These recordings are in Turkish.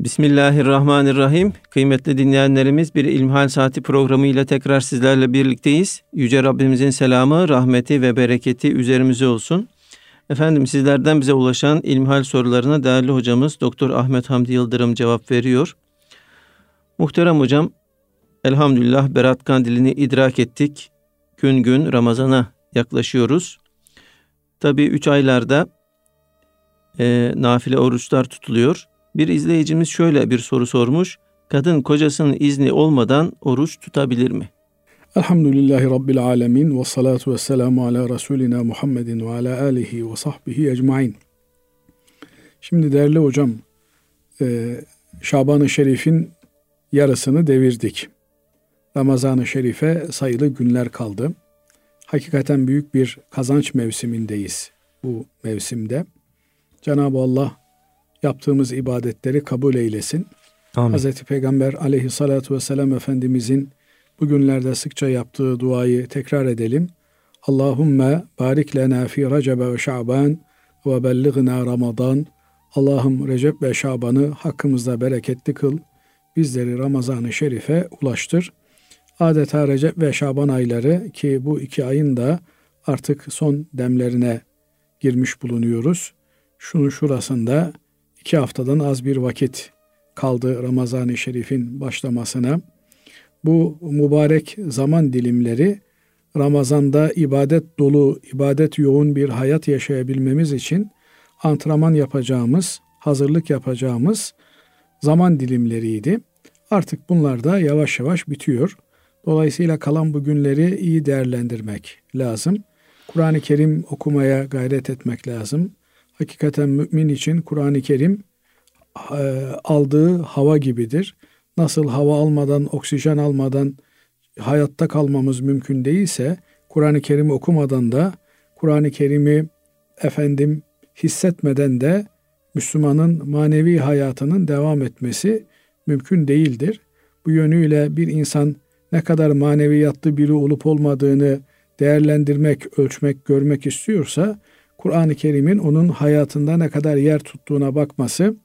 Bismillahirrahmanirrahim. Kıymetli dinleyenlerimiz bir İlmihal Saati programı ile tekrar sizlerle birlikteyiz. Yüce Rabbimizin selamı, rahmeti ve bereketi üzerimize olsun. Efendim sizlerden bize ulaşan ilmihal sorularına değerli hocamız Doktor Ahmet Hamdi Yıldırım cevap veriyor. Muhterem hocam, elhamdülillah Berat Kandilini idrak ettik. Gün gün Ramazan'a yaklaşıyoruz. Tabi üç aylarda e, nafile oruçlar tutuluyor. Bir izleyicimiz şöyle bir soru sormuş. Kadın kocasının izni olmadan oruç tutabilir mi? Elhamdülillahi Rabbil alemin ve salatu ve selamu ala Resulina Muhammedin ve ala alihi ve sahbihi ecmain. Şimdi değerli hocam, e, Şaban-ı Şerif'in yarısını devirdik. Ramazan-ı Şerif'e sayılı günler kaldı. Hakikaten büyük bir kazanç mevsimindeyiz bu mevsimde. Cenab-ı Allah yaptığımız ibadetleri kabul eylesin. Amin. Hz. Peygamber aleyhissalatu vesselam Efendimizin bugünlerde sıkça yaptığı duayı tekrar edelim. Allahümme barik lena fi Recebe ve Şaban ve bellighna Ramazan. Allah'ım Recep ve Şaban'ı hakkımızda bereketli kıl. Bizleri Ramazan-ı Şerif'e ulaştır. Adeta Recep ve Şaban ayları ki bu iki ayın da artık son demlerine girmiş bulunuyoruz. Şunun şurasında iki haftadan az bir vakit kaldı Ramazan-ı Şerif'in başlamasına. Bu mübarek zaman dilimleri Ramazan'da ibadet dolu, ibadet yoğun bir hayat yaşayabilmemiz için antrenman yapacağımız, hazırlık yapacağımız zaman dilimleriydi. Artık bunlar da yavaş yavaş bitiyor. Dolayısıyla kalan bu günleri iyi değerlendirmek lazım. Kur'an-ı Kerim okumaya gayret etmek lazım. Hakikaten mümin için Kur'an-ı Kerim e, aldığı hava gibidir. Nasıl hava almadan, oksijen almadan hayatta kalmamız mümkün değilse Kur'an-ı Kerim okumadan da Kur'an-ı Kerim'i efendim hissetmeden de Müslümanın manevi hayatının devam etmesi mümkün değildir. Bu yönüyle bir insan ne kadar maneviyatlı biri olup olmadığını değerlendirmek, ölçmek, görmek istiyorsa Kur'an-ı Kerim'in onun hayatında ne kadar yer tuttuğuna bakması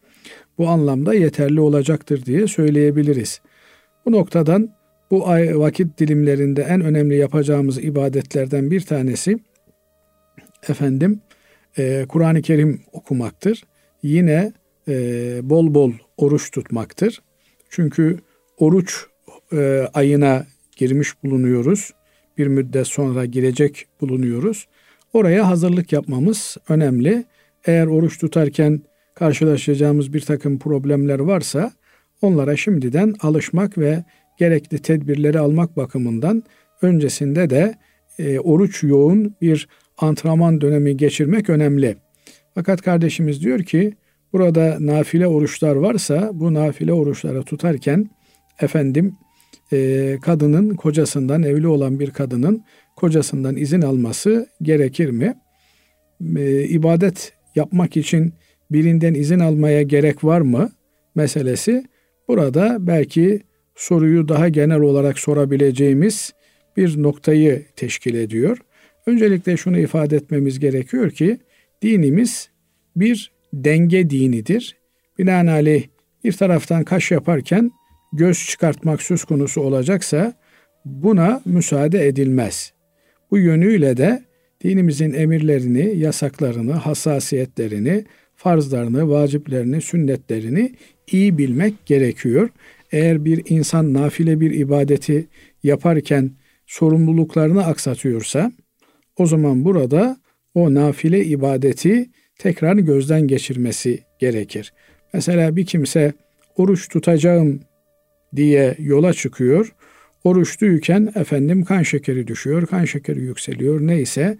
bu anlamda yeterli olacaktır diye söyleyebiliriz. Bu noktadan bu ay vakit dilimlerinde en önemli yapacağımız ibadetlerden bir tanesi efendim e, Kur'an-ı Kerim okumaktır. Yine e, bol bol oruç tutmaktır. Çünkü oruç e, ayına girmiş bulunuyoruz. Bir müddet sonra girecek bulunuyoruz. Oraya hazırlık yapmamız önemli. Eğer oruç tutarken karşılaşacağımız bir takım problemler varsa onlara şimdiden alışmak ve gerekli tedbirleri almak bakımından öncesinde de e, oruç yoğun bir antrenman dönemi geçirmek önemli. Fakat kardeşimiz diyor ki burada nafile oruçlar varsa bu nafile oruçları tutarken efendim e, kadının kocasından evli olan bir kadının kocasından izin alması gerekir mi? E, ibadet yapmak için birinden izin almaya gerek var mı meselesi burada belki soruyu daha genel olarak sorabileceğimiz bir noktayı teşkil ediyor. Öncelikle şunu ifade etmemiz gerekiyor ki dinimiz bir denge dinidir. Binaenaleyh bir taraftan kaş yaparken göz çıkartmak söz konusu olacaksa buna müsaade edilmez. Bu yönüyle de dinimizin emirlerini, yasaklarını, hassasiyetlerini, farzlarını, vaciplerini, sünnetlerini iyi bilmek gerekiyor. Eğer bir insan nafile bir ibadeti yaparken sorumluluklarını aksatıyorsa o zaman burada o nafile ibadeti tekrar gözden geçirmesi gerekir. Mesela bir kimse oruç tutacağım diye yola çıkıyor. Oruçluyken efendim kan şekeri düşüyor, kan şekeri yükseliyor neyse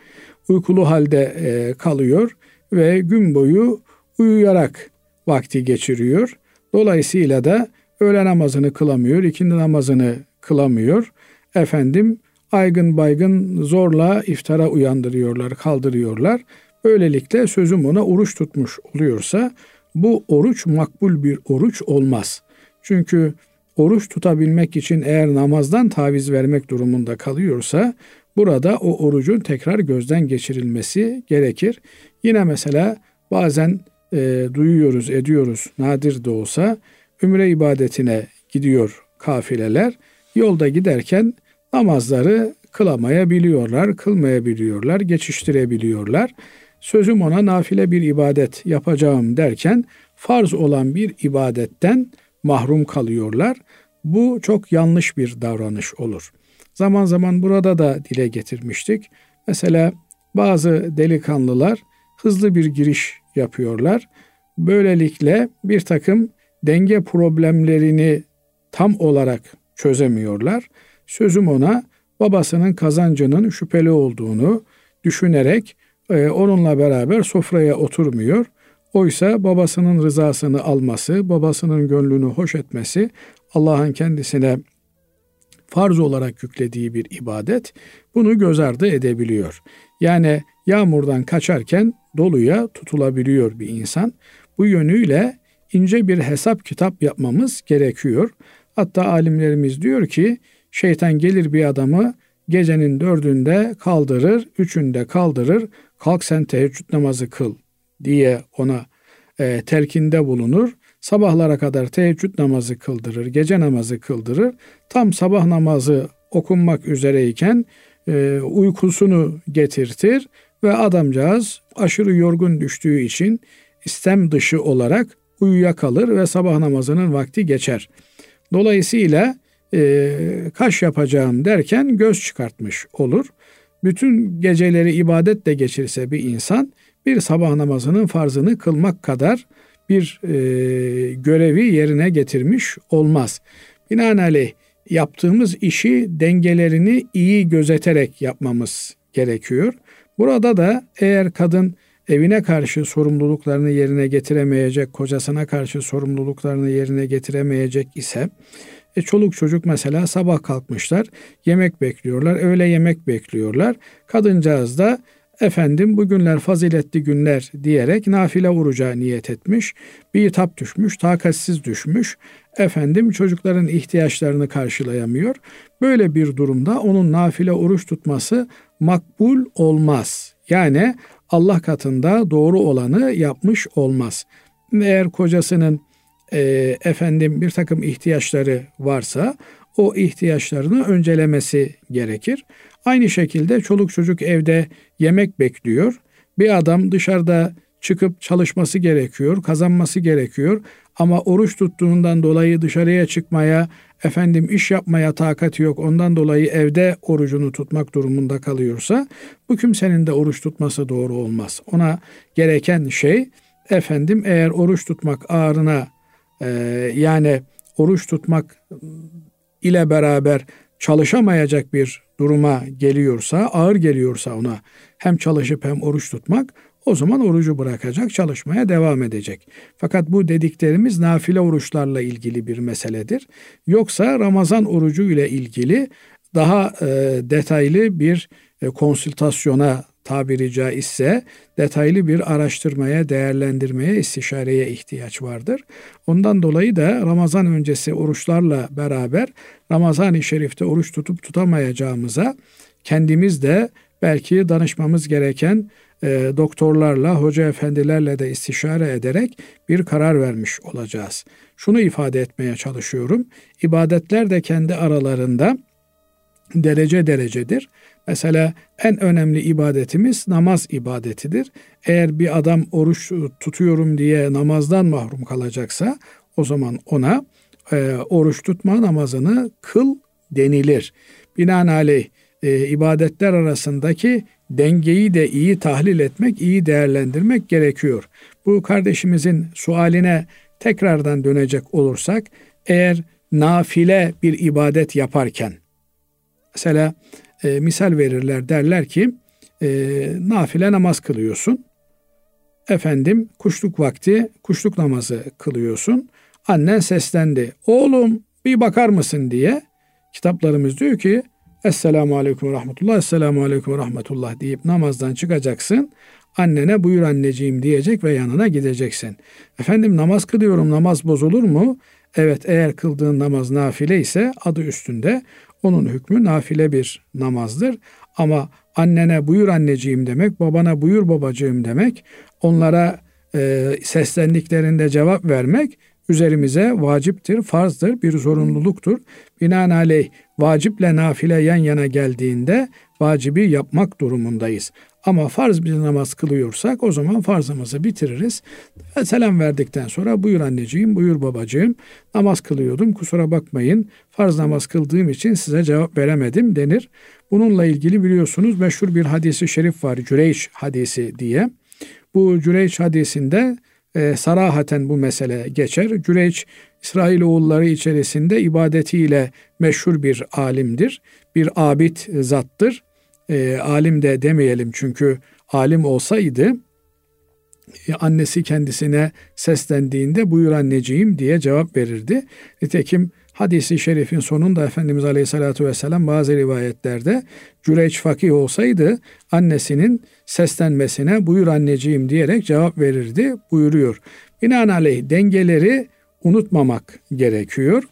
uykulu halde e, kalıyor ve gün boyu uyuyarak vakti geçiriyor. Dolayısıyla da öğle namazını kılamıyor, ikindi namazını kılamıyor. Efendim aygın baygın zorla iftara uyandırıyorlar, kaldırıyorlar. Böylelikle sözüm ona oruç tutmuş oluyorsa bu oruç makbul bir oruç olmaz. Çünkü oruç tutabilmek için eğer namazdan taviz vermek durumunda kalıyorsa burada o orucun tekrar gözden geçirilmesi gerekir. Yine mesela bazen e, duyuyoruz, ediyoruz nadir de olsa ümre ibadetine gidiyor kafileler. Yolda giderken namazları kılamayabiliyorlar, kılmayabiliyorlar, geçiştirebiliyorlar. Sözüm ona nafile bir ibadet yapacağım derken farz olan bir ibadetten mahrum kalıyorlar. Bu çok yanlış bir davranış olur. Zaman zaman burada da dile getirmiştik. Mesela bazı delikanlılar hızlı bir giriş yapıyorlar. Böylelikle bir takım denge problemlerini tam olarak çözemiyorlar. Sözüm ona babasının kazancının şüpheli olduğunu düşünerek e, onunla beraber sofraya oturmuyor. Oysa babasının rızasını alması, babasının gönlünü hoş etmesi Allah'ın kendisine farz olarak yüklediği bir ibadet bunu göz ardı edebiliyor. Yani yağmurdan kaçarken doluya tutulabiliyor bir insan. Bu yönüyle ince bir hesap kitap yapmamız gerekiyor. Hatta alimlerimiz diyor ki şeytan gelir bir adamı gecenin dördünde kaldırır, üçünde kaldırır, kalk sen teheccüd namazı kıl diye ona e, telkinde bulunur. Sabahlara kadar teheccüd namazı kıldırır, gece namazı kıldırır. Tam sabah namazı okunmak üzereyken e, uykusunu getirtir ve adamcağız aşırı yorgun düştüğü için istem dışı olarak uyuya kalır ve sabah namazının vakti geçer. Dolayısıyla e, kaş yapacağım derken göz çıkartmış olur. Bütün geceleri ibadetle geçirse bir insan bir sabah namazının farzını kılmak kadar bir e, görevi yerine getirmiş olmaz. Binaenaleyh yaptığımız işi dengelerini iyi gözeterek yapmamız gerekiyor. Burada da eğer kadın evine karşı sorumluluklarını yerine getiremeyecek, kocasına karşı sorumluluklarını yerine getiremeyecek ise e, çoluk çocuk mesela sabah kalkmışlar, yemek bekliyorlar, öğle yemek bekliyorlar. Kadıncağız da efendim bugünler faziletli günler diyerek nafile vuracağı niyet etmiş. Bir tap düşmüş, takatsiz düşmüş. Efendim çocukların ihtiyaçlarını karşılayamıyor. Böyle bir durumda onun nafile oruç tutması makbul olmaz. Yani Allah katında doğru olanı yapmış olmaz. Eğer kocasının e, efendim bir takım ihtiyaçları varsa o ihtiyaçlarını öncelemesi gerekir. Aynı şekilde çoluk çocuk evde yemek bekliyor. Bir adam dışarıda çıkıp çalışması gerekiyor, kazanması gerekiyor ama oruç tuttuğundan dolayı dışarıya çıkmaya, efendim iş yapmaya takati yok. Ondan dolayı evde orucunu tutmak durumunda kalıyorsa bu kimsenin de oruç tutması doğru olmaz. Ona gereken şey efendim eğer oruç tutmak ağrına e, yani oruç tutmak ile beraber çalışamayacak bir duruma geliyorsa, ağır geliyorsa ona hem çalışıp hem oruç tutmak o zaman orucu bırakacak, çalışmaya devam edecek. Fakat bu dediklerimiz nafile oruçlarla ilgili bir meseledir. Yoksa Ramazan orucu ile ilgili daha e, detaylı bir e, konsültasyona tabiri caizse detaylı bir araştırmaya, değerlendirmeye, istişareye ihtiyaç vardır. Ondan dolayı da Ramazan öncesi oruçlarla beraber Ramazan-ı Şerif'te oruç tutup tutamayacağımıza kendimiz de belki danışmamız gereken e, doktorlarla, hoca efendilerle de istişare ederek bir karar vermiş olacağız. Şunu ifade etmeye çalışıyorum. İbadetler de kendi aralarında derece derecedir. Mesela en önemli ibadetimiz namaz ibadetidir. Eğer bir adam oruç tutuyorum diye namazdan mahrum kalacaksa o zaman ona e, oruç tutma namazını kıl denilir. Binaenaleyh e, ibadetler arasındaki dengeyi de iyi tahlil etmek, iyi değerlendirmek gerekiyor. Bu kardeşimizin sualine tekrardan dönecek olursak eğer nafile bir ibadet yaparken mesela e, misal verirler derler ki e, nafile namaz kılıyorsun. Efendim kuşluk vakti kuşluk namazı kılıyorsun. Annen seslendi. Oğlum bir bakar mısın diye. Kitaplarımız diyor ki Esselamu Aleyküm ve Rahmetullah, Esselamu Aleyküm ve Rahmetullah deyip namazdan çıkacaksın. Annene buyur anneciğim diyecek ve yanına gideceksin. Efendim namaz kılıyorum namaz bozulur mu? Evet eğer kıldığın namaz nafile ise adı üstünde onun hükmü nafile bir namazdır. Ama annene buyur anneciğim demek, babana buyur babacığım demek, onlara e, seslendiklerinde cevap vermek üzerimize vaciptir, farzdır, bir zorunluluktur. Binaenaleyh vaciple nafile yan yana geldiğinde vacibi yapmak durumundayız. Ama farz bir namaz kılıyorsak o zaman farzımızı bitiririz. Ve selam verdikten sonra buyur anneciğim, buyur babacığım namaz kılıyordum kusura bakmayın. Farz namaz kıldığım için size cevap veremedim denir. Bununla ilgili biliyorsunuz meşhur bir hadisi şerif var. Cüreyş hadisi diye. Bu Cüreyç hadisinde e, sarahaten bu mesele geçer. Cüreyç İsrail oğulları içerisinde ibadetiyle meşhur bir alimdir. Bir abid zattır. E, alim de demeyelim çünkü alim olsaydı e, annesi kendisine seslendiğinde buyur anneciğim diye cevap verirdi. Nitekim hadisi şerifin sonunda Efendimiz Aleyhisselatü Vesselam bazı rivayetlerde Cüreç fakih olsaydı annesinin seslenmesine buyur anneciğim diyerek cevap verirdi buyuruyor. Binaenaleyh dengeleri unutmamak gerekiyor.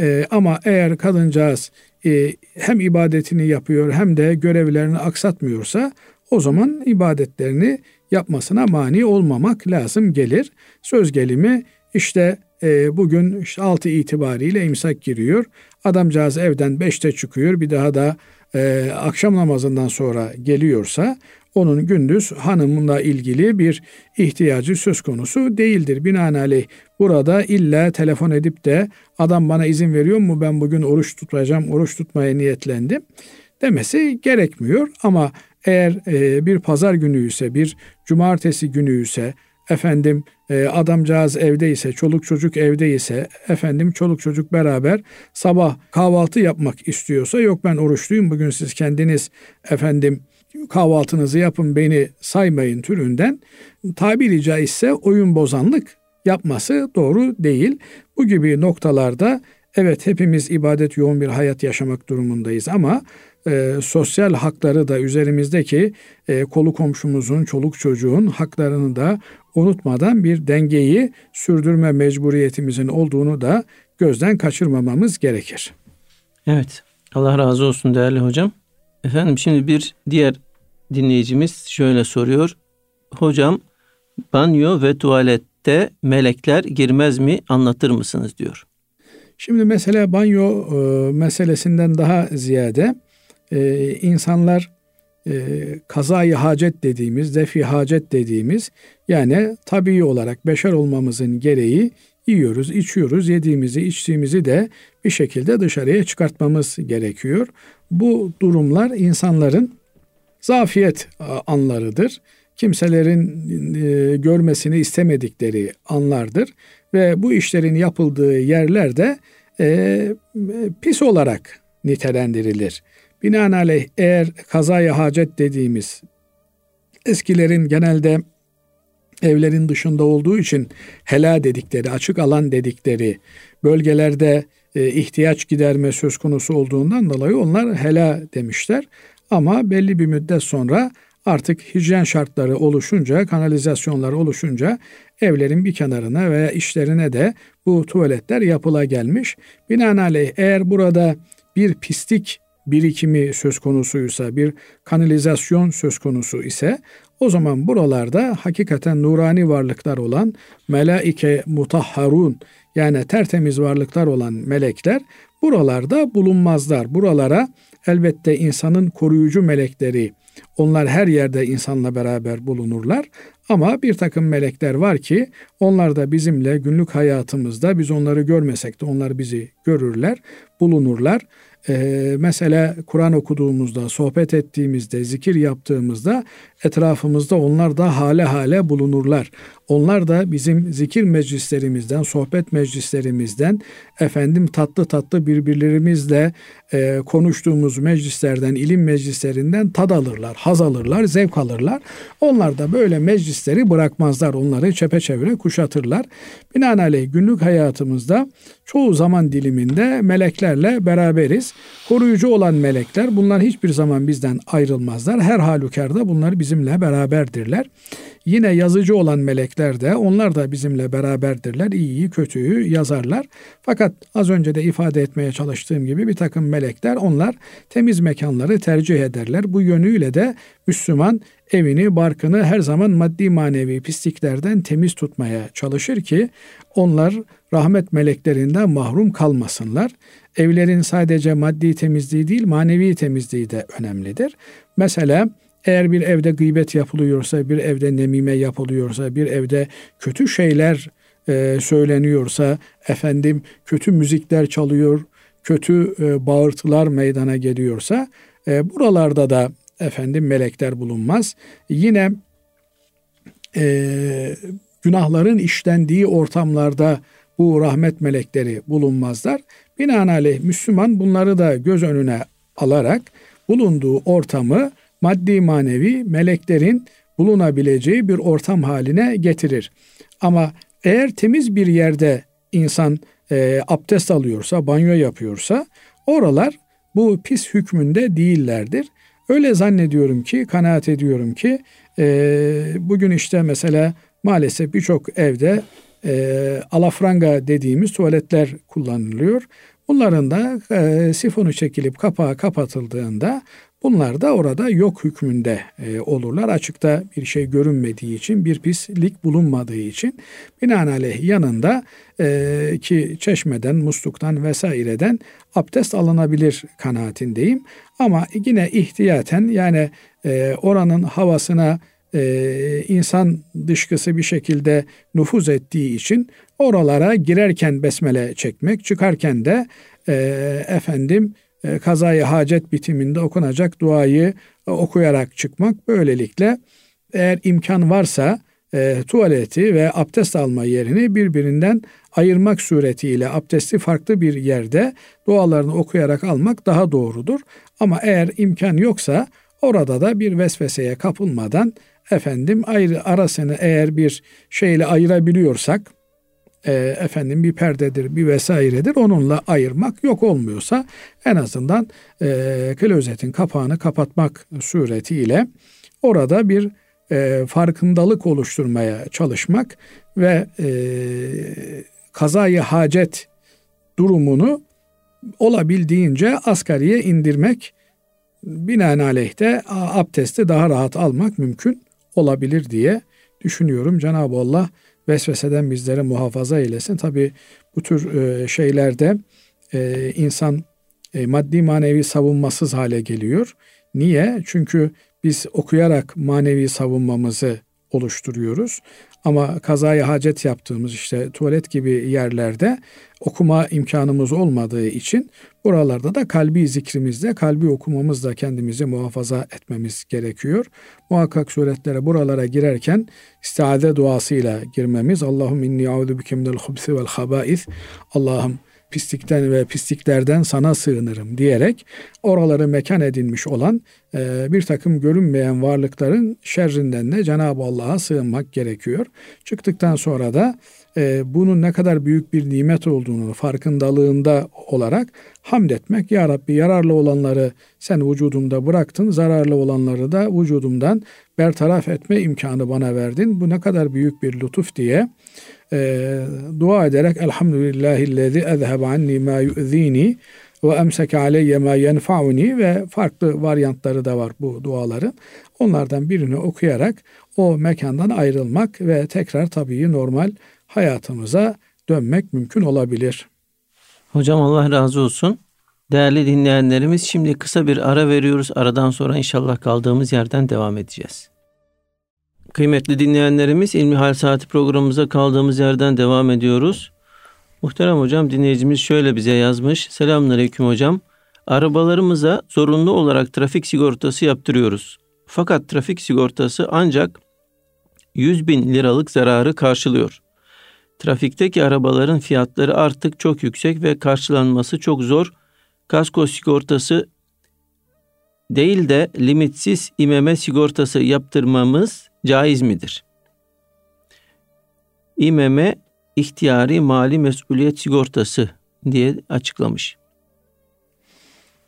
Ee, ama eğer kadıncağız e, hem ibadetini yapıyor hem de görevlerini aksatmıyorsa o zaman ibadetlerini yapmasına mani olmamak lazım gelir. Söz gelimi işte e, bugün işte 6 itibariyle imsak giriyor. Adamcağız evden 5'te çıkıyor bir daha da e, akşam namazından sonra geliyorsa onun gündüz hanımla ilgili bir ihtiyacı söz konusu değildir. Binaenaleyh burada illa telefon edip de adam bana izin veriyor mu ben bugün oruç tutacağım, oruç tutmaya niyetlendim demesi gerekmiyor. Ama eğer e, bir pazar günü ise, bir cumartesi günü ise, efendim e, adamcağız evdeyse, çoluk çocuk evdeyse, efendim çoluk çocuk beraber sabah kahvaltı yapmak istiyorsa, yok ben oruçluyum bugün siz kendiniz efendim kahvaltınızı yapın beni saymayın türünden tabiri caizse oyun bozanlık yapması doğru değil. Bu gibi noktalarda evet hepimiz ibadet yoğun bir hayat yaşamak durumundayız ama e, sosyal hakları da üzerimizdeki e, kolu komşumuzun, çoluk çocuğun haklarını da unutmadan bir dengeyi sürdürme mecburiyetimizin olduğunu da gözden kaçırmamamız gerekir. Evet. Allah razı olsun değerli hocam. Efendim şimdi bir diğer dinleyicimiz şöyle soruyor. Hocam banyo ve tuvalette melekler girmez mi anlatır mısınız diyor. Şimdi mesela banyo e, meselesinden daha ziyade e, insanlar e, kazayı hacet dediğimiz, defi hacet dediğimiz yani tabii olarak beşer olmamızın gereği yiyoruz, içiyoruz, yediğimizi, içtiğimizi de bir şekilde dışarıya çıkartmamız gerekiyor. Bu durumlar insanların zafiyet anlarıdır. Kimselerin e, görmesini istemedikleri anlardır ve bu işlerin yapıldığı yerlerde e, pis olarak nitelendirilir. Binaenaleyh eğer kazaya hacet dediğimiz eskilerin genelde evlerin dışında olduğu için hela dedikleri, açık alan dedikleri bölgelerde e, ihtiyaç giderme söz konusu olduğundan dolayı onlar hela demişler. Ama belli bir müddet sonra artık hijyen şartları oluşunca, kanalizasyonlar oluşunca evlerin bir kenarına veya işlerine de bu tuvaletler yapıla gelmiş. Binaenaleyh eğer burada bir pislik birikimi söz konusuysa, bir kanalizasyon söz konusu ise o zaman buralarda hakikaten nurani varlıklar olan melaike mutahharun yani tertemiz varlıklar olan melekler buralarda bulunmazlar. Buralara elbette insanın koruyucu melekleri onlar her yerde insanla beraber bulunurlar. Ama bir takım melekler var ki onlar da bizimle günlük hayatımızda biz onları görmesek de onlar bizi görürler, bulunurlar. Ee, mesela Kur'an okuduğumuzda, sohbet ettiğimizde, zikir yaptığımızda etrafımızda onlar da hale hale bulunurlar. Onlar da bizim zikir meclislerimizden, sohbet meclislerimizden, efendim tatlı tatlı birbirlerimizle e, konuştuğumuz meclislerden, ilim meclislerinden tad alırlar, haz alırlar, zevk alırlar. Onlar da böyle meclisleri bırakmazlar, onları çepeçevre kuşatırlar. Binaenaleyh günlük hayatımızda çoğu zaman diliminde meleklerle beraberiz. Koruyucu olan melekler bunlar hiçbir zaman bizden ayrılmazlar. Her halükarda bunlar bizimle beraberdirler. Yine yazıcı olan melekler de onlar da bizimle beraberdirler. İyiyi kötüyü yazarlar. Fakat az önce de ifade etmeye çalıştığım gibi bir takım melekler onlar temiz mekanları tercih ederler. Bu yönüyle de Müslüman evini, barkını her zaman maddi manevi pisliklerden temiz tutmaya çalışır ki onlar rahmet meleklerinden mahrum kalmasınlar. Evlerin sadece maddi temizliği değil, manevi temizliği de önemlidir. Mesela eğer bir evde gıybet yapılıyorsa, bir evde nemime yapılıyorsa, bir evde kötü şeyler e, söyleniyorsa, efendim kötü müzikler çalıyor, kötü e, bağırtılar meydana geliyorsa, e, buralarda da efendim melekler bulunmaz. Yine e, günahların işlendiği ortamlarda bu rahmet melekleri bulunmazlar. Binaenaleyh Müslüman bunları da göz önüne alarak bulunduğu ortamı maddi manevi meleklerin bulunabileceği bir ortam haline getirir. Ama eğer temiz bir yerde insan e, abdest alıyorsa, banyo yapıyorsa oralar bu pis hükmünde değillerdir. Öyle zannediyorum ki, kanaat ediyorum ki e, bugün işte mesela maalesef birçok evde e, alafranga dediğimiz tuvaletler kullanılıyor. Bunların da e, sifonu çekilip kapağı kapatıldığında bunlar da orada yok hükmünde e, olurlar. Açıkta bir şey görünmediği için, bir pislik bulunmadığı için binaenaleyh yanında e, ki çeşmeden, musluktan vesaireden abdest alınabilir kanaatindeyim. Ama yine ihtiyaten yani e, oranın havasına e, insan dışkısı bir şekilde nüfuz ettiği için oralara girerken besmele çekmek, çıkarken de e, efendim e, kazayı hacet bitiminde okunacak duayı e, okuyarak çıkmak. Böylelikle eğer imkan varsa e, tuvaleti ve abdest alma yerini birbirinden ayırmak suretiyle abdesti farklı bir yerde dualarını okuyarak almak daha doğrudur. Ama eğer imkan yoksa orada da bir vesveseye kapılmadan efendim ayrı arasını eğer bir şeyle ayırabiliyorsak e, efendim bir perdedir bir vesairedir onunla ayırmak yok olmuyorsa en azından e, klozetin kapağını kapatmak suretiyle orada bir e, farkındalık oluşturmaya çalışmak ve e, kazayı hacet durumunu olabildiğince asgariye indirmek binaenaleyh de abdesti daha rahat almak mümkün olabilir diye düşünüyorum. Cenab-ı Allah vesveseden bizleri muhafaza eylesin. Tabi bu tür e, şeylerde e, insan e, maddi manevi savunmasız hale geliyor. Niye? Çünkü biz okuyarak manevi savunmamızı oluşturuyoruz. Ama kazaya hacet yaptığımız işte tuvalet gibi yerlerde okuma imkanımız olmadığı için buralarda da kalbi zikrimizle, kalbi okumamızla kendimizi muhafaza etmemiz gerekiyor. Muhakkak suretlere buralara girerken istiade duasıyla girmemiz. Allahum inni a'udhu bike minel hubsi vel habais. Allah'ım pislikten ve pisliklerden sana sığınırım diyerek oraları mekan edinmiş olan e, bir takım görünmeyen varlıkların şerrinden de Cenab-ı Allah'a sığınmak gerekiyor. Çıktıktan sonra da e, bunun ne kadar büyük bir nimet olduğunu farkındalığında olarak hamd etmek. Ya Rabbi yararlı olanları sen vücudumda bıraktın, zararlı olanları da vücudumdan bertaraf etme imkanı bana verdin. Bu ne kadar büyük bir lütuf diye e, dua ederek Elhamdülillahillezî ezhebe anni ma yu'zini ve emseke aleyye ma yenfa'uni ve farklı varyantları da var bu duaların. Onlardan birini okuyarak o mekandan ayrılmak ve tekrar tabii normal hayatımıza dönmek mümkün olabilir. Hocam Allah razı olsun. Değerli dinleyenlerimiz şimdi kısa bir ara veriyoruz. Aradan sonra inşallah kaldığımız yerden devam edeceğiz. Kıymetli dinleyenlerimiz İlmi Hal Saati programımıza kaldığımız yerden devam ediyoruz. Muhterem hocam dinleyicimiz şöyle bize yazmış. Selamünaleyküm hocam. Arabalarımıza zorunlu olarak trafik sigortası yaptırıyoruz. Fakat trafik sigortası ancak 100 bin liralık zararı karşılıyor. Trafikteki arabaların fiyatları artık çok yüksek ve karşılanması çok zor. Kasko sigortası değil de limitsiz imeme sigortası yaptırmamız caiz midir? İMM ihtiyari mali mesuliyet sigortası diye açıklamış.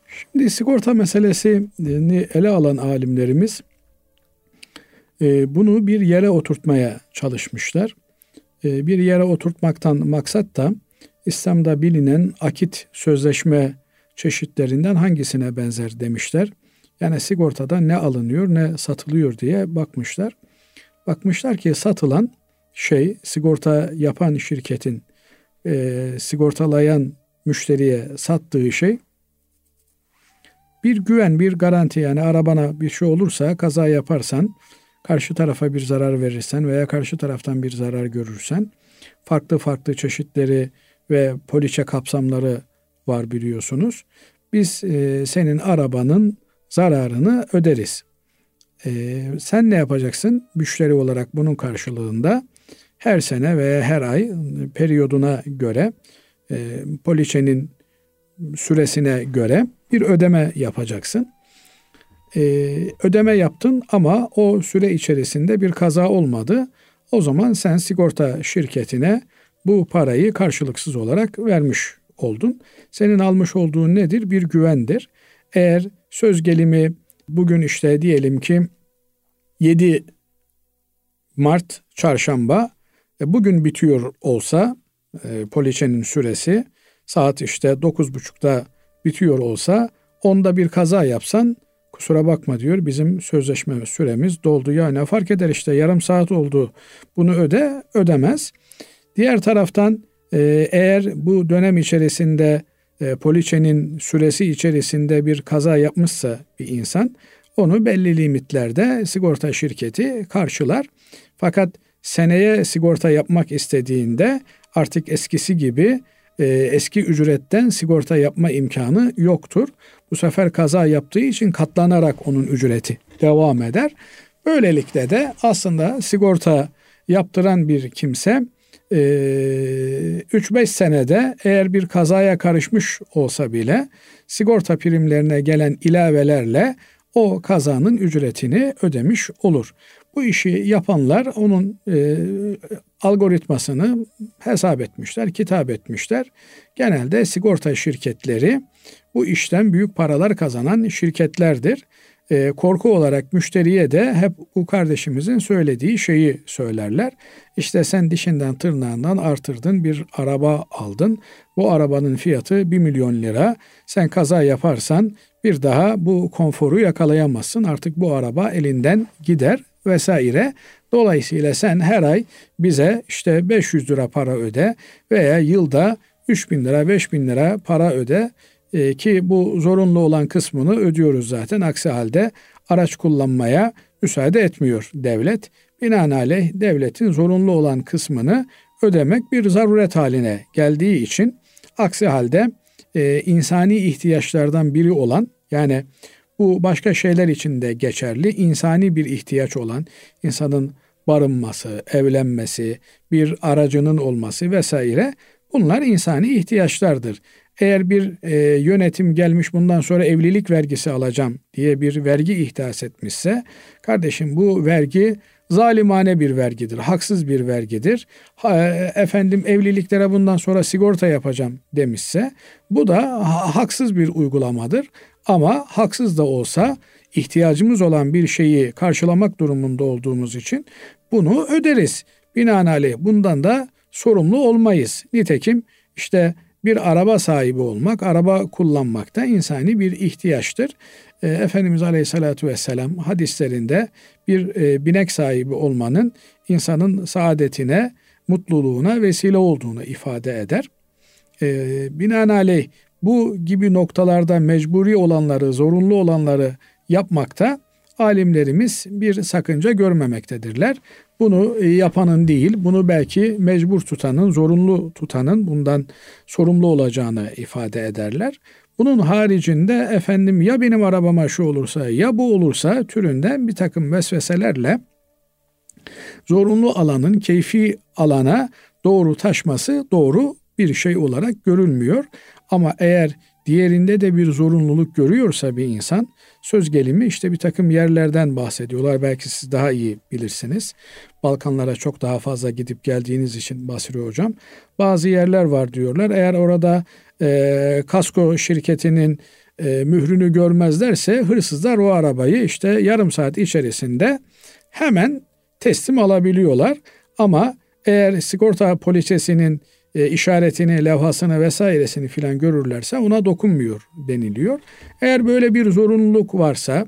Şimdi sigorta meselesini ele alan alimlerimiz e, bunu bir yere oturtmaya çalışmışlar. E, bir yere oturtmaktan maksat da İslam'da bilinen akit sözleşme çeşitlerinden hangisine benzer demişler. Yani sigortada ne alınıyor ne satılıyor diye bakmışlar. Bakmışlar ki satılan şey sigorta yapan şirketin e, sigortalayan müşteriye sattığı şey bir güven, bir garanti yani arabana bir şey olursa kaza yaparsan karşı tarafa bir zarar verirsen veya karşı taraftan bir zarar görürsen farklı farklı çeşitleri ve poliçe kapsamları var biliyorsunuz. Biz e, senin arabanın zararını öderiz. E, sen ne yapacaksın? Müşteri olarak bunun karşılığında her sene veya her ay periyoduna göre e, poliçenin süresine göre bir ödeme yapacaksın. E, ödeme yaptın ama o süre içerisinde bir kaza olmadı. O zaman sen sigorta şirketine bu parayı karşılıksız olarak vermiş oldun. Senin almış olduğun nedir? Bir güvendir. Eğer söz gelimi bugün işte diyelim ki 7 Mart çarşamba e, bugün bitiyor olsa e, poliçenin süresi saat işte 9.30'da bitiyor olsa onda bir kaza yapsan kusura bakma diyor bizim sözleşme süremiz doldu ya ne fark eder işte yarım saat oldu bunu öde ödemez. Diğer taraftan e, eğer bu dönem içerisinde e, poliçenin süresi içerisinde bir kaza yapmışsa bir insan onu belli limitlerde sigorta şirketi karşılar. Fakat seneye sigorta yapmak istediğinde artık eskisi gibi e, eski ücretten sigorta yapma imkanı yoktur. Bu sefer kaza yaptığı için katlanarak onun ücreti devam eder. Böylelikle de aslında sigorta yaptıran bir kimse 3-5 senede eğer bir kazaya karışmış olsa bile sigorta primlerine gelen ilavelerle o kazanın ücretini ödemiş olur. Bu işi yapanlar onun e, algoritmasını hesap etmişler, kitap etmişler. Genelde sigorta şirketleri bu işten büyük paralar kazanan şirketlerdir. E, korku olarak müşteriye de hep bu kardeşimizin söylediği şeyi söylerler. İşte sen dişinden tırnağından artırdın bir araba aldın. Bu arabanın fiyatı 1 milyon lira. Sen kaza yaparsan bir daha bu konforu yakalayamazsın. Artık bu araba elinden gider vesaire. Dolayısıyla sen her ay bize işte 500 lira para öde veya yılda 3 bin lira 5 bin lira para öde e, ki bu zorunlu olan kısmını ödüyoruz zaten. Aksi halde araç kullanmaya müsaade etmiyor devlet. Binaenaleyh devletin zorunlu olan kısmını ödemek bir zaruret haline geldiği için aksi halde e, insani ihtiyaçlardan biri olan yani bu başka şeyler için de geçerli. İnsani bir ihtiyaç olan insanın barınması, evlenmesi, bir aracının olması vesaire bunlar insani ihtiyaçlardır. Eğer bir e, yönetim gelmiş bundan sonra evlilik vergisi alacağım diye bir vergi ihdas etmişse kardeşim bu vergi zalimane bir vergidir, haksız bir vergidir. Ha, e, efendim evliliklere bundan sonra sigorta yapacağım demişse bu da ha, haksız bir uygulamadır. Ama haksız da olsa ihtiyacımız olan bir şeyi karşılamak durumunda olduğumuz için bunu öderiz. Binaenaleyh bundan da sorumlu olmayız. Nitekim işte bir araba sahibi olmak, araba kullanmak da insani bir ihtiyaçtır. E, Efendimiz Aleyhisselatü Vesselam hadislerinde bir e, binek sahibi olmanın insanın saadetine, mutluluğuna vesile olduğunu ifade eder. E, binaenaleyh bu gibi noktalarda mecburi olanları, zorunlu olanları yapmakta alimlerimiz bir sakınca görmemektedirler. Bunu e, yapanın değil, bunu belki mecbur tutanın, zorunlu tutanın bundan sorumlu olacağını ifade ederler. Bunun haricinde efendim ya benim arabama şu olursa ya bu olursa türünden bir takım vesveselerle zorunlu alanın keyfi alana doğru taşması doğru bir şey olarak görülmüyor. Ama eğer diğerinde de bir zorunluluk görüyorsa bir insan söz gelimi işte bir takım yerlerden bahsediyorlar. Belki siz daha iyi bilirsiniz. Balkanlara çok daha fazla gidip geldiğiniz için Basri Hocam. Bazı yerler var diyorlar. Eğer orada e, kasko şirketinin e, mührünü görmezlerse hırsızlar o arabayı işte yarım saat içerisinde hemen teslim alabiliyorlar. Ama eğer sigorta poliçesinin e, işaretini, levhasını vesairesini filan görürlerse ona dokunmuyor deniliyor. Eğer böyle bir zorunluluk varsa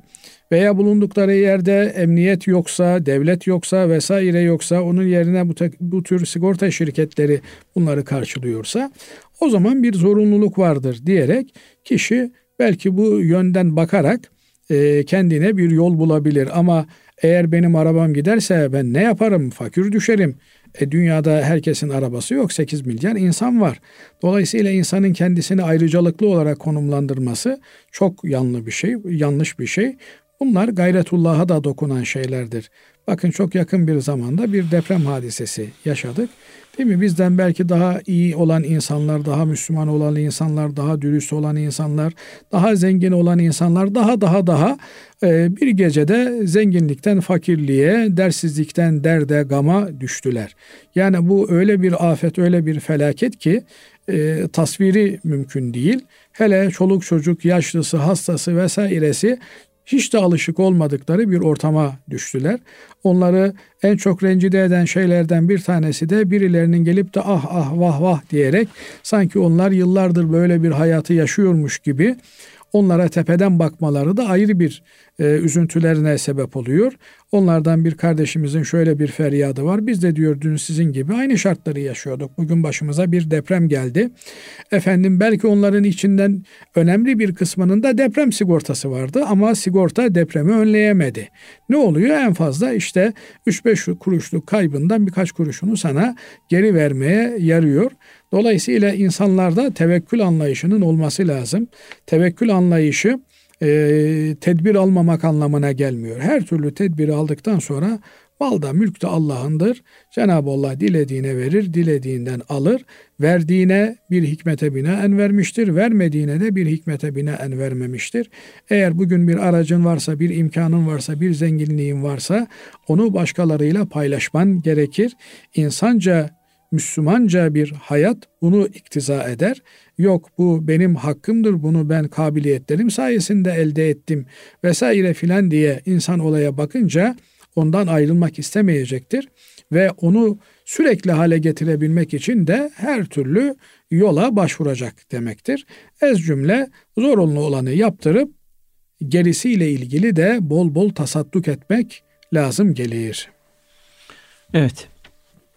veya bulundukları yerde emniyet yoksa, devlet yoksa vesaire yoksa onun yerine bu, bu tür sigorta şirketleri bunları karşılıyorsa o zaman bir zorunluluk vardır diyerek kişi belki bu yönden bakarak e, kendine bir yol bulabilir ama eğer benim arabam giderse ben ne yaparım? Fakir düşerim. E, dünyada herkesin arabası yok. 8 milyar insan var. Dolayısıyla insanın kendisini ayrıcalıklı olarak konumlandırması çok yanlış bir şey, yanlış bir şey. Bunlar gayretullah'a da dokunan şeylerdir. Bakın çok yakın bir zamanda bir deprem hadisesi yaşadık. Değil mi? Bizden belki daha iyi olan insanlar, daha Müslüman olan insanlar, daha dürüst olan insanlar, daha zengin olan insanlar, daha daha daha e, bir gecede zenginlikten fakirliğe, dersizlikten derde, gama düştüler. Yani bu öyle bir afet, öyle bir felaket ki e, tasviri mümkün değil. Hele çoluk çocuk, yaşlısı, hastası vesairesi hiç de alışık olmadıkları bir ortama düştüler. Onları en çok rencide eden şeylerden bir tanesi de birilerinin gelip de ah ah vah vah diyerek sanki onlar yıllardır böyle bir hayatı yaşıyormuş gibi onlara tepeden bakmaları da ayrı bir e, üzüntülerine sebep oluyor. Onlardan bir kardeşimizin şöyle bir feryadı var. Biz de diyor dün sizin gibi aynı şartları yaşıyorduk. Bugün başımıza bir deprem geldi. Efendim belki onların içinden önemli bir kısmının da deprem sigortası vardı ama sigorta depremi önleyemedi. Ne oluyor? En fazla işte 3-5 kuruşluk kaybından birkaç kuruşunu sana geri vermeye yarıyor. Dolayısıyla insanlarda tevekkül anlayışının olması lazım. Tevekkül anlayışı e, tedbir almamak anlamına gelmiyor. Her türlü tedbiri aldıktan sonra mal da mülk de Allah'ındır. Cenab-ı Allah dilediğine verir, dilediğinden alır. Verdiğine bir hikmete binaen vermiştir, vermediğine de bir hikmete binaen vermemiştir. Eğer bugün bir aracın varsa, bir imkanın varsa, bir zenginliğin varsa onu başkalarıyla paylaşman gerekir. İnsanca Müslümanca bir hayat bunu iktiza eder. Yok bu benim hakkımdır bunu ben kabiliyetlerim sayesinde elde ettim vesaire filan diye insan olaya bakınca ondan ayrılmak istemeyecektir ve onu sürekli hale getirebilmek için de her türlü yola başvuracak demektir. Ez cümle zorunlu olanı yaptırıp gerisiyle ilgili de bol bol tasadduk etmek lazım gelir. Evet.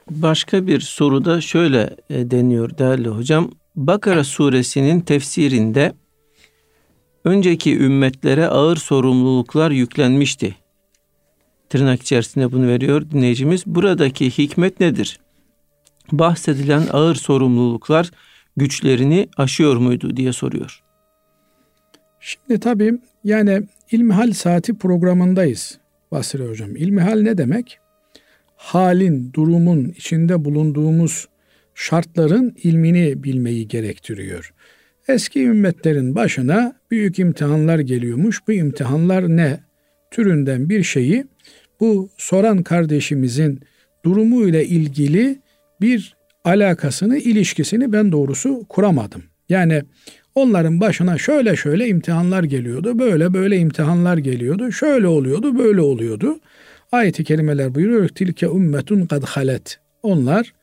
Başka bir soruda şöyle e, deniyor değerli hocam. Bakara suresinin tefsirinde önceki ümmetlere ağır sorumluluklar yüklenmişti. Tırnak içerisinde bunu veriyor dinleyicimiz. Buradaki hikmet nedir? Bahsedilen ağır sorumluluklar güçlerini aşıyor muydu diye soruyor. Şimdi tabii yani İlmihal Saati programındayız Basri Hocam. İlmihal ne demek? halin, durumun, içinde bulunduğumuz şartların ilmini bilmeyi gerektiriyor. Eski ümmetlerin başına büyük imtihanlar geliyormuş. Bu imtihanlar ne? Türünden bir şeyi bu soran kardeşimizin durumu ile ilgili bir alakasını, ilişkisini ben doğrusu kuramadım. Yani onların başına şöyle şöyle imtihanlar geliyordu, böyle böyle imtihanlar geliyordu, şöyle oluyordu, böyle oluyordu. Ayet-i kerimeler buyuruyor tilke ümmetun kad halet. Onlar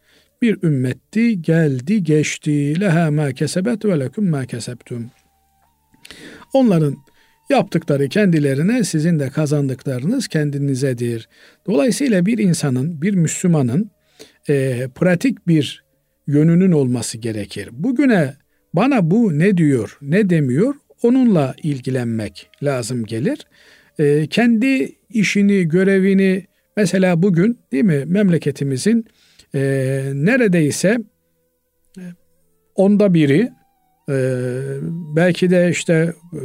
bir ümmetti, geldi, geçti. Leha ma kesebet ve lekum ma kesebtum. Onların yaptıkları kendilerine, sizin de kazandıklarınız kendinizedir. Dolayısıyla bir insanın, bir Müslümanın e, pratik bir yönünün olması gerekir. Bugüne bana bu ne diyor, ne demiyor onunla ilgilenmek lazım gelir. E, kendi işini, görevini mesela bugün değil mi memleketimizin e, neredeyse onda biri e, belki de işte e,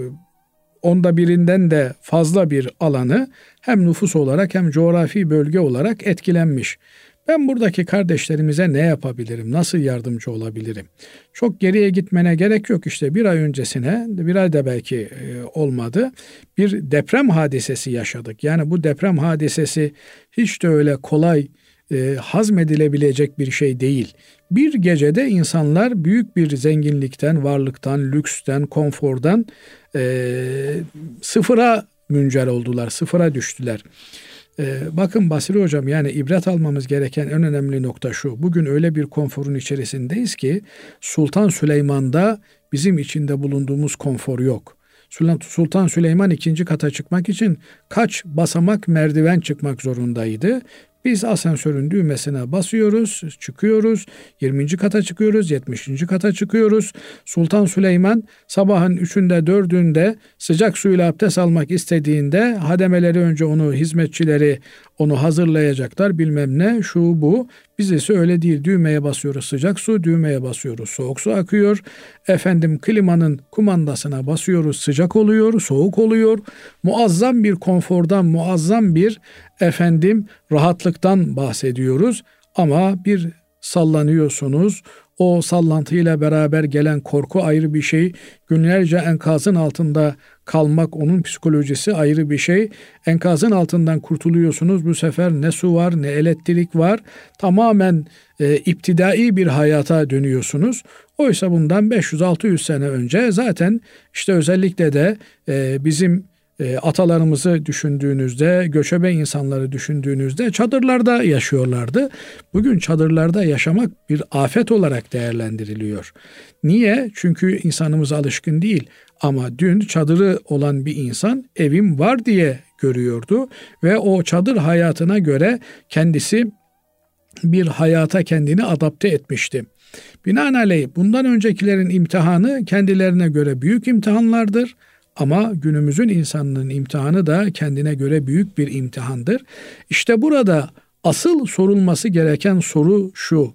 onda birinden de fazla bir alanı hem nüfus olarak hem coğrafi bölge olarak etkilenmiş. Ben buradaki kardeşlerimize ne yapabilirim? Nasıl yardımcı olabilirim? Çok geriye gitmene gerek yok işte bir ay öncesine, bir ay da belki e, olmadı. Bir deprem hadisesi yaşadık. Yani bu deprem hadisesi hiç de öyle kolay e, hazmedilebilecek bir şey değil. Bir gecede insanlar büyük bir zenginlikten, varlıktan, lüksten, konfordan e, sıfıra müncer oldular, sıfıra düştüler. Ee, bakın Basri Hocam yani ibret almamız gereken en önemli nokta şu. Bugün öyle bir konforun içerisindeyiz ki Sultan Süleyman'da bizim içinde bulunduğumuz konfor yok. Sultan Süleyman ikinci kata çıkmak için kaç basamak merdiven çıkmak zorundaydı. Biz asansörün düğmesine basıyoruz, çıkıyoruz. 20. kata çıkıyoruz, 70. kata çıkıyoruz. Sultan Süleyman sabahın 3'ünde 4'ünde sıcak suyla abdest almak istediğinde hademeleri önce onu hizmetçileri onu hazırlayacaklar bilmem ne şu bu. Biz ise öyle değil düğmeye basıyoruz sıcak su düğmeye basıyoruz soğuk su akıyor. Efendim klimanın kumandasına basıyoruz sıcak oluyor soğuk oluyor. Muazzam bir konfordan muazzam bir efendim rahatlıktan bahsediyoruz. Ama bir sallanıyorsunuz o sallantıyla beraber gelen korku ayrı bir şey. Günlerce enkazın altında kalmak onun psikolojisi ayrı bir şey. Enkazın altından kurtuluyorsunuz. Bu sefer ne su var ne elektrik var. Tamamen e, iptidai bir hayata dönüyorsunuz. Oysa bundan 500-600 sene önce zaten işte özellikle de e, bizim e, atalarımızı düşündüğünüzde, göçebe insanları düşündüğünüzde çadırlarda yaşıyorlardı. Bugün çadırlarda yaşamak bir afet olarak değerlendiriliyor. Niye? Çünkü insanımız alışkın değil. Ama dün çadırı olan bir insan evim var diye görüyordu ve o çadır hayatına göre kendisi bir hayata kendini adapte etmişti. Binaenaleyh bundan öncekilerin imtihanı kendilerine göre büyük imtihanlardır. Ama günümüzün insanının imtihanı da kendine göre büyük bir imtihandır. İşte burada asıl sorulması gereken soru şu.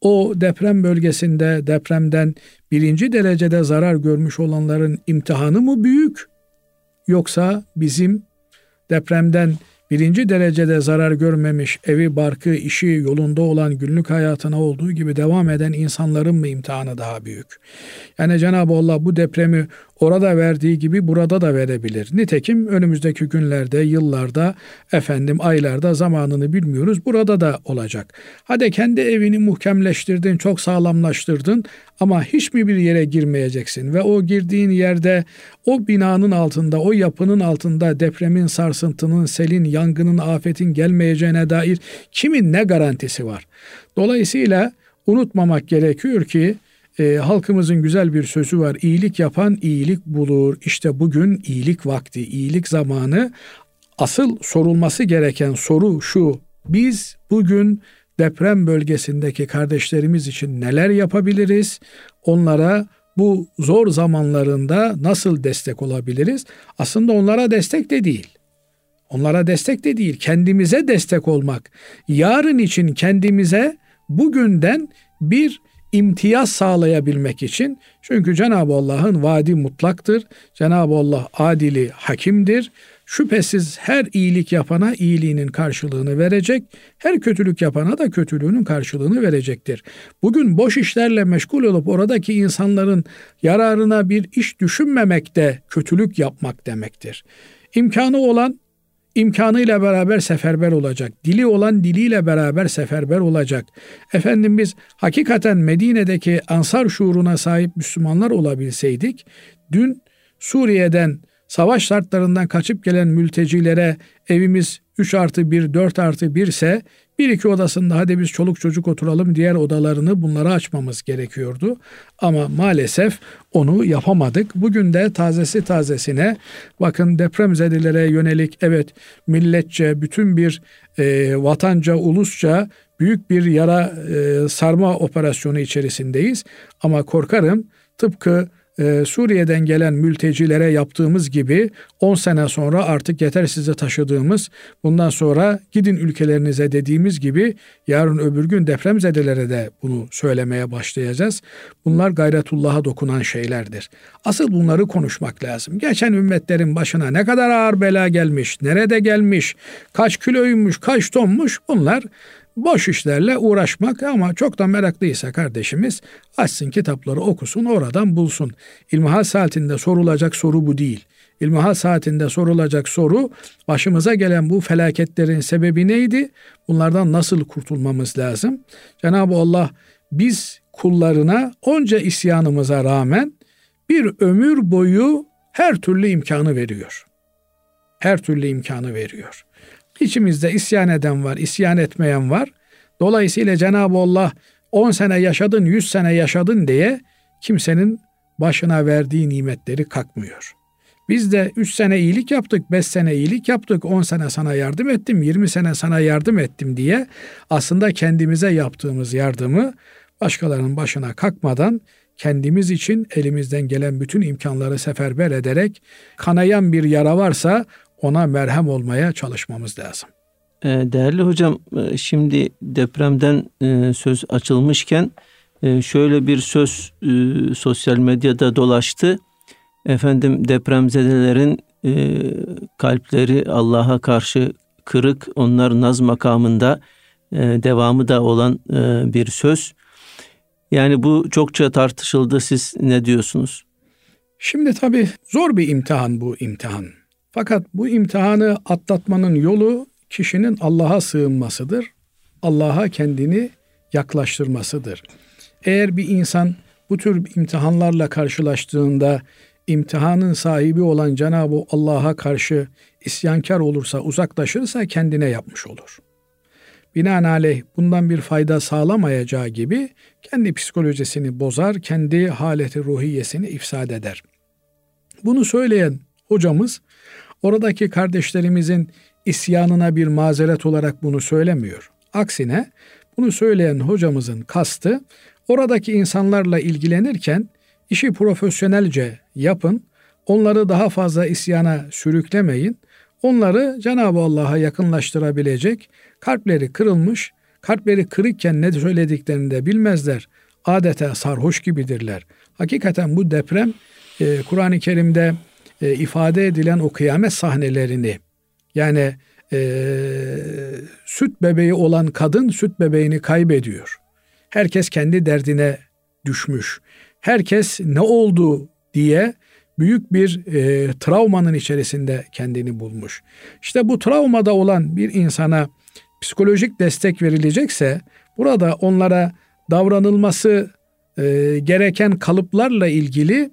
O deprem bölgesinde depremden birinci derecede zarar görmüş olanların imtihanı mı büyük? Yoksa bizim depremden birinci derecede zarar görmemiş, evi, barkı, işi yolunda olan günlük hayatına olduğu gibi devam eden insanların mı imtihanı daha büyük? Yani Cenab-ı Allah bu depremi orada verdiği gibi burada da verebilir. Nitekim önümüzdeki günlerde, yıllarda, efendim aylarda zamanını bilmiyoruz. Burada da olacak. Hadi kendi evini muhkemleştirdin, çok sağlamlaştırdın ama hiç mi bir yere girmeyeceksin ve o girdiğin yerde o binanın altında, o yapının altında depremin, sarsıntının, selin, yangının, afetin gelmeyeceğine dair kimin ne garantisi var? Dolayısıyla unutmamak gerekiyor ki e, halkımızın güzel bir sözü var. İyilik yapan iyilik bulur. İşte bugün iyilik vakti, iyilik zamanı. Asıl sorulması gereken soru şu. Biz bugün deprem bölgesindeki kardeşlerimiz için neler yapabiliriz? Onlara bu zor zamanlarında nasıl destek olabiliriz? Aslında onlara destek de değil. Onlara destek de değil, kendimize destek olmak. Yarın için kendimize bugünden bir imtiyaz sağlayabilmek için çünkü Cenab-ı Allah'ın vaadi mutlaktır. Cenab-ı Allah adili hakimdir. Şüphesiz her iyilik yapana iyiliğinin karşılığını verecek, her kötülük yapana da kötülüğünün karşılığını verecektir. Bugün boş işlerle meşgul olup oradaki insanların yararına bir iş düşünmemek de kötülük yapmak demektir. İmkanı olan imkanıyla beraber seferber olacak. Dili olan diliyle beraber seferber olacak. Efendim biz hakikaten Medine'deki ansar şuuruna sahip Müslümanlar olabilseydik, dün Suriye'den savaş şartlarından kaçıp gelen mültecilere evimiz 3 artı 1, 4 artı 1 ise bir iki odasında hadi biz çoluk çocuk oturalım diğer odalarını bunlara açmamız gerekiyordu. Ama maalesef onu yapamadık. Bugün de tazesi tazesine bakın depremzedelere yönelik evet milletçe bütün bir e, vatanca ulusça büyük bir yara e, sarma operasyonu içerisindeyiz. Ama korkarım tıpkı e, Suriye'den gelen mültecilere yaptığımız gibi 10 sene sonra artık yeter size taşıdığımız bundan sonra gidin ülkelerinize dediğimiz gibi yarın öbür gün depremzedelere de bunu söylemeye başlayacağız. Bunlar gayretullah'a dokunan şeylerdir. Asıl bunları konuşmak lazım. Geçen ümmetlerin başına ne kadar ağır bela gelmiş, nerede gelmiş, kaç kiloymuş, kaç tonmuş bunlar boş işlerle uğraşmak ama çok da meraklıysa kardeşimiz açsın kitapları okusun oradan bulsun. İlmihal saatinde sorulacak soru bu değil. İlmihal saatinde sorulacak soru başımıza gelen bu felaketlerin sebebi neydi? Bunlardan nasıl kurtulmamız lazım? Cenab-ı Allah biz kullarına onca isyanımıza rağmen bir ömür boyu her türlü imkanı veriyor. Her türlü imkanı veriyor. İçimizde isyan eden var, isyan etmeyen var. Dolayısıyla Cenab-ı Allah 10 sene yaşadın, 100 sene yaşadın diye kimsenin başına verdiği nimetleri kalkmıyor. Biz de 3 sene iyilik yaptık, 5 sene iyilik yaptık, 10 sene sana yardım ettim, 20 sene sana yardım ettim diye aslında kendimize yaptığımız yardımı başkalarının başına kalkmadan kendimiz için elimizden gelen bütün imkanları seferber ederek kanayan bir yara varsa ona merhem olmaya çalışmamız lazım. Ee, değerli hocam e, şimdi depremden e, söz açılmışken e, şöyle bir söz sosyal medyada dolaştı. Efendim depremzedelerin kalpleri Allah'a karşı kırık onlar naz makamında devamı da olan bir söz. Yani bu çokça tartışıldı. Siz ne diyorsunuz? Şimdi tabii zor bir imtihan bu imtihan. Fakat bu imtihanı atlatmanın yolu kişinin Allah'a sığınmasıdır. Allah'a kendini yaklaştırmasıdır. Eğer bir insan bu tür imtihanlarla karşılaştığında imtihanın sahibi olan Cenab-ı Allah'a karşı isyankar olursa, uzaklaşırsa kendine yapmış olur. Binaenaleyh bundan bir fayda sağlamayacağı gibi kendi psikolojisini bozar, kendi haleti ruhiyesini ifsad eder. Bunu söyleyen hocamız oradaki kardeşlerimizin isyanına bir mazeret olarak bunu söylemiyor. Aksine bunu söyleyen hocamızın kastı oradaki insanlarla ilgilenirken işi profesyonelce yapın, onları daha fazla isyana sürüklemeyin, onları Cenab-ı Allah'a yakınlaştırabilecek, kalpleri kırılmış, kalpleri kırıkken ne söylediklerini de bilmezler, adeta sarhoş gibidirler. Hakikaten bu deprem e, Kur'an-ı Kerim'de e, ifade edilen o kıyamet sahnelerini yani e, süt bebeği olan kadın süt bebeğini kaybediyor. Herkes kendi derdine düşmüş. Herkes ne oldu diye büyük bir e, travmanın içerisinde kendini bulmuş. İşte bu travmada olan bir insana psikolojik destek verilecekse burada onlara davranılması e, gereken kalıplarla ilgili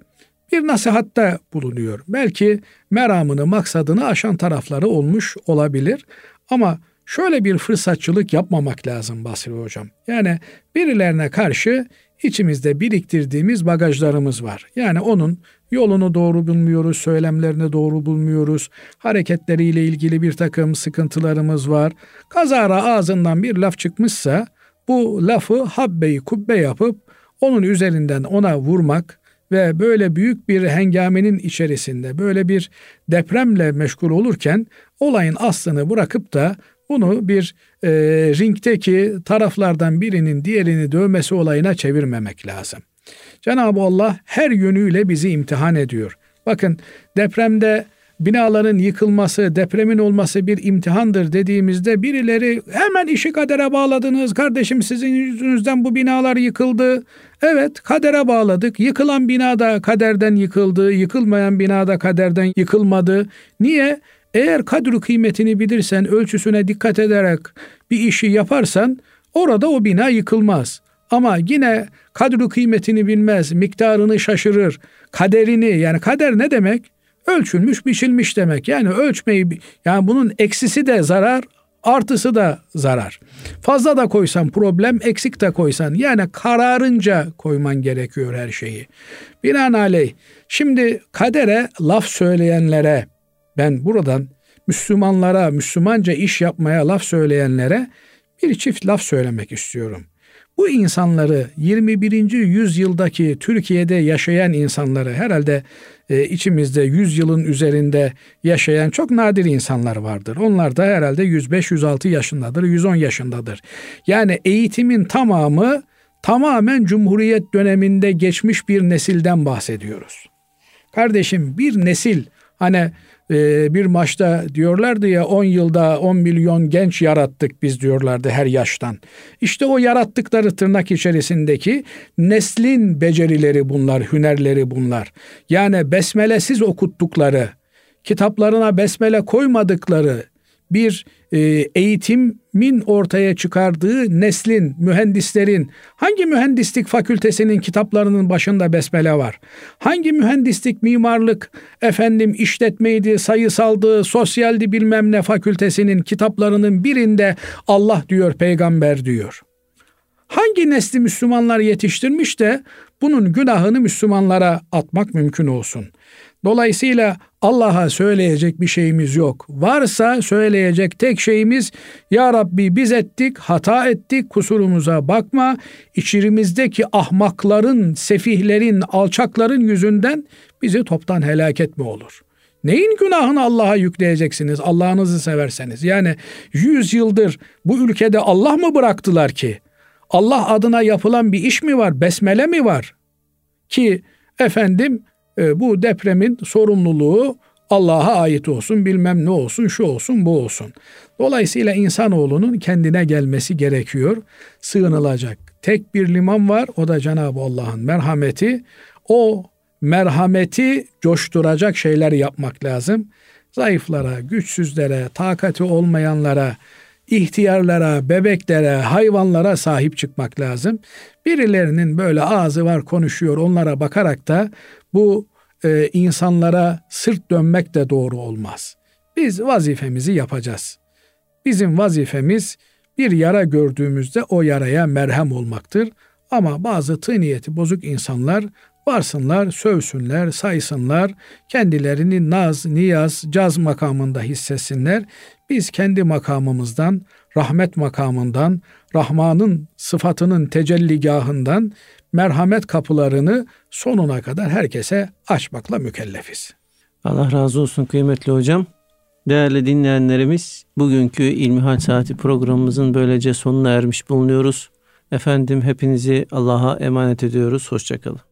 bir nasihatta bulunuyor. Belki meramını, maksadını aşan tarafları olmuş olabilir. Ama şöyle bir fırsatçılık yapmamak lazım Basri Hocam. Yani birilerine karşı içimizde biriktirdiğimiz bagajlarımız var. Yani onun yolunu doğru bulmuyoruz, söylemlerini doğru bulmuyoruz, hareketleriyle ilgili bir takım sıkıntılarımız var. Kazara ağzından bir laf çıkmışsa bu lafı habbeyi kubbe yapıp onun üzerinden ona vurmak, ve böyle büyük bir hengamenin içerisinde böyle bir depremle meşgul olurken olayın aslını bırakıp da bunu bir e, ringteki taraflardan birinin diğerini dövmesi olayına çevirmemek lazım. Cenab-ı Allah her yönüyle bizi imtihan ediyor. Bakın depremde binaların yıkılması, depremin olması bir imtihandır dediğimizde birileri hemen işi kadere bağladınız. Kardeşim sizin yüzünüzden bu binalar yıkıldı. Evet kadere bağladık. Yıkılan bina da kaderden yıkıldı. Yıkılmayan bina da kaderden yıkılmadı. Niye? Eğer kadru kıymetini bilirsen, ölçüsüne dikkat ederek bir işi yaparsan orada o bina yıkılmaz. Ama yine kadru kıymetini bilmez, miktarını şaşırır, kaderini yani kader ne demek? Ölçülmüş, biçilmiş demek. Yani ölçmeyi yani bunun eksisi de zarar, artısı da zarar. Fazla da koysan problem, eksik de koysan yani kararınca koyman gerekiyor her şeyi. Binaenaleyh şimdi kadere laf söyleyenlere ben buradan Müslümanlara, Müslümanca iş yapmaya laf söyleyenlere bir çift laf söylemek istiyorum. Bu insanları 21. yüzyıldaki Türkiye'de yaşayan insanları herhalde e, içimizde 100 yılın üzerinde yaşayan çok nadir insanlar vardır. Onlar da herhalde 105-106 yaşındadır, 110 yaşındadır. Yani eğitimin tamamı tamamen Cumhuriyet döneminde geçmiş bir nesilden bahsediyoruz. Kardeşim bir nesil hani e, bir maçta diyorlardı ya 10 yılda 10 milyon genç yarattık biz diyorlardı her yaştan. İşte o yarattıkları tırnak içerisindeki neslin becerileri bunlar, hünerleri bunlar. Yani besmelesiz okuttukları, kitaplarına besmele koymadıkları bir e, eğitimin ortaya çıkardığı neslin, mühendislerin hangi mühendislik fakültesinin kitaplarının başında besmele var? Hangi mühendislik, mimarlık, efendim işletmeydi, sayısaldı, sosyaldi bilmem ne fakültesinin kitaplarının birinde Allah diyor, peygamber diyor. Hangi nesli Müslümanlar yetiştirmiş de bunun günahını Müslümanlara atmak mümkün olsun. Dolayısıyla Allah'a söyleyecek bir şeyimiz yok. Varsa söyleyecek tek şeyimiz Ya Rabbi biz ettik, hata ettik, kusurumuza bakma. İçerimizdeki ahmakların, sefihlerin, alçakların yüzünden bizi toptan helak etme olur. Neyin günahını Allah'a yükleyeceksiniz Allah'ınızı severseniz? Yani yüz yıldır bu ülkede Allah mı bıraktılar ki? Allah adına yapılan bir iş mi var? Besmele mi var? Ki efendim e, bu depremin sorumluluğu Allah'a ait olsun, bilmem ne olsun, şu olsun, bu olsun. Dolayısıyla insanoğlunun kendine gelmesi gerekiyor. Sığınılacak tek bir liman var. O da Cenab-ı Allah'ın merhameti. O merhameti coşturacak şeyler yapmak lazım. Zayıflara, güçsüzlere, takati olmayanlara, ihtiyarlara, bebeklere, hayvanlara sahip çıkmak lazım. Birilerinin böyle ağzı var konuşuyor onlara bakarak da bu e, insanlara sırt dönmek de doğru olmaz. Biz vazifemizi yapacağız. Bizim vazifemiz bir yara gördüğümüzde o yaraya merhem olmaktır. Ama bazı tığ niyeti bozuk insanlar varsınlar, sövsünler, saysınlar, kendilerini naz, niyaz, caz makamında hissetsinler. Biz kendi makamımızdan, rahmet makamından, Rahman'ın sıfatının tecelligahından merhamet kapılarını sonuna kadar herkese açmakla mükellefiz. Allah razı olsun kıymetli hocam. Değerli dinleyenlerimiz, bugünkü İlmihal Saati programımızın böylece sonuna ermiş bulunuyoruz. Efendim hepinizi Allah'a emanet ediyoruz. Hoşçakalın.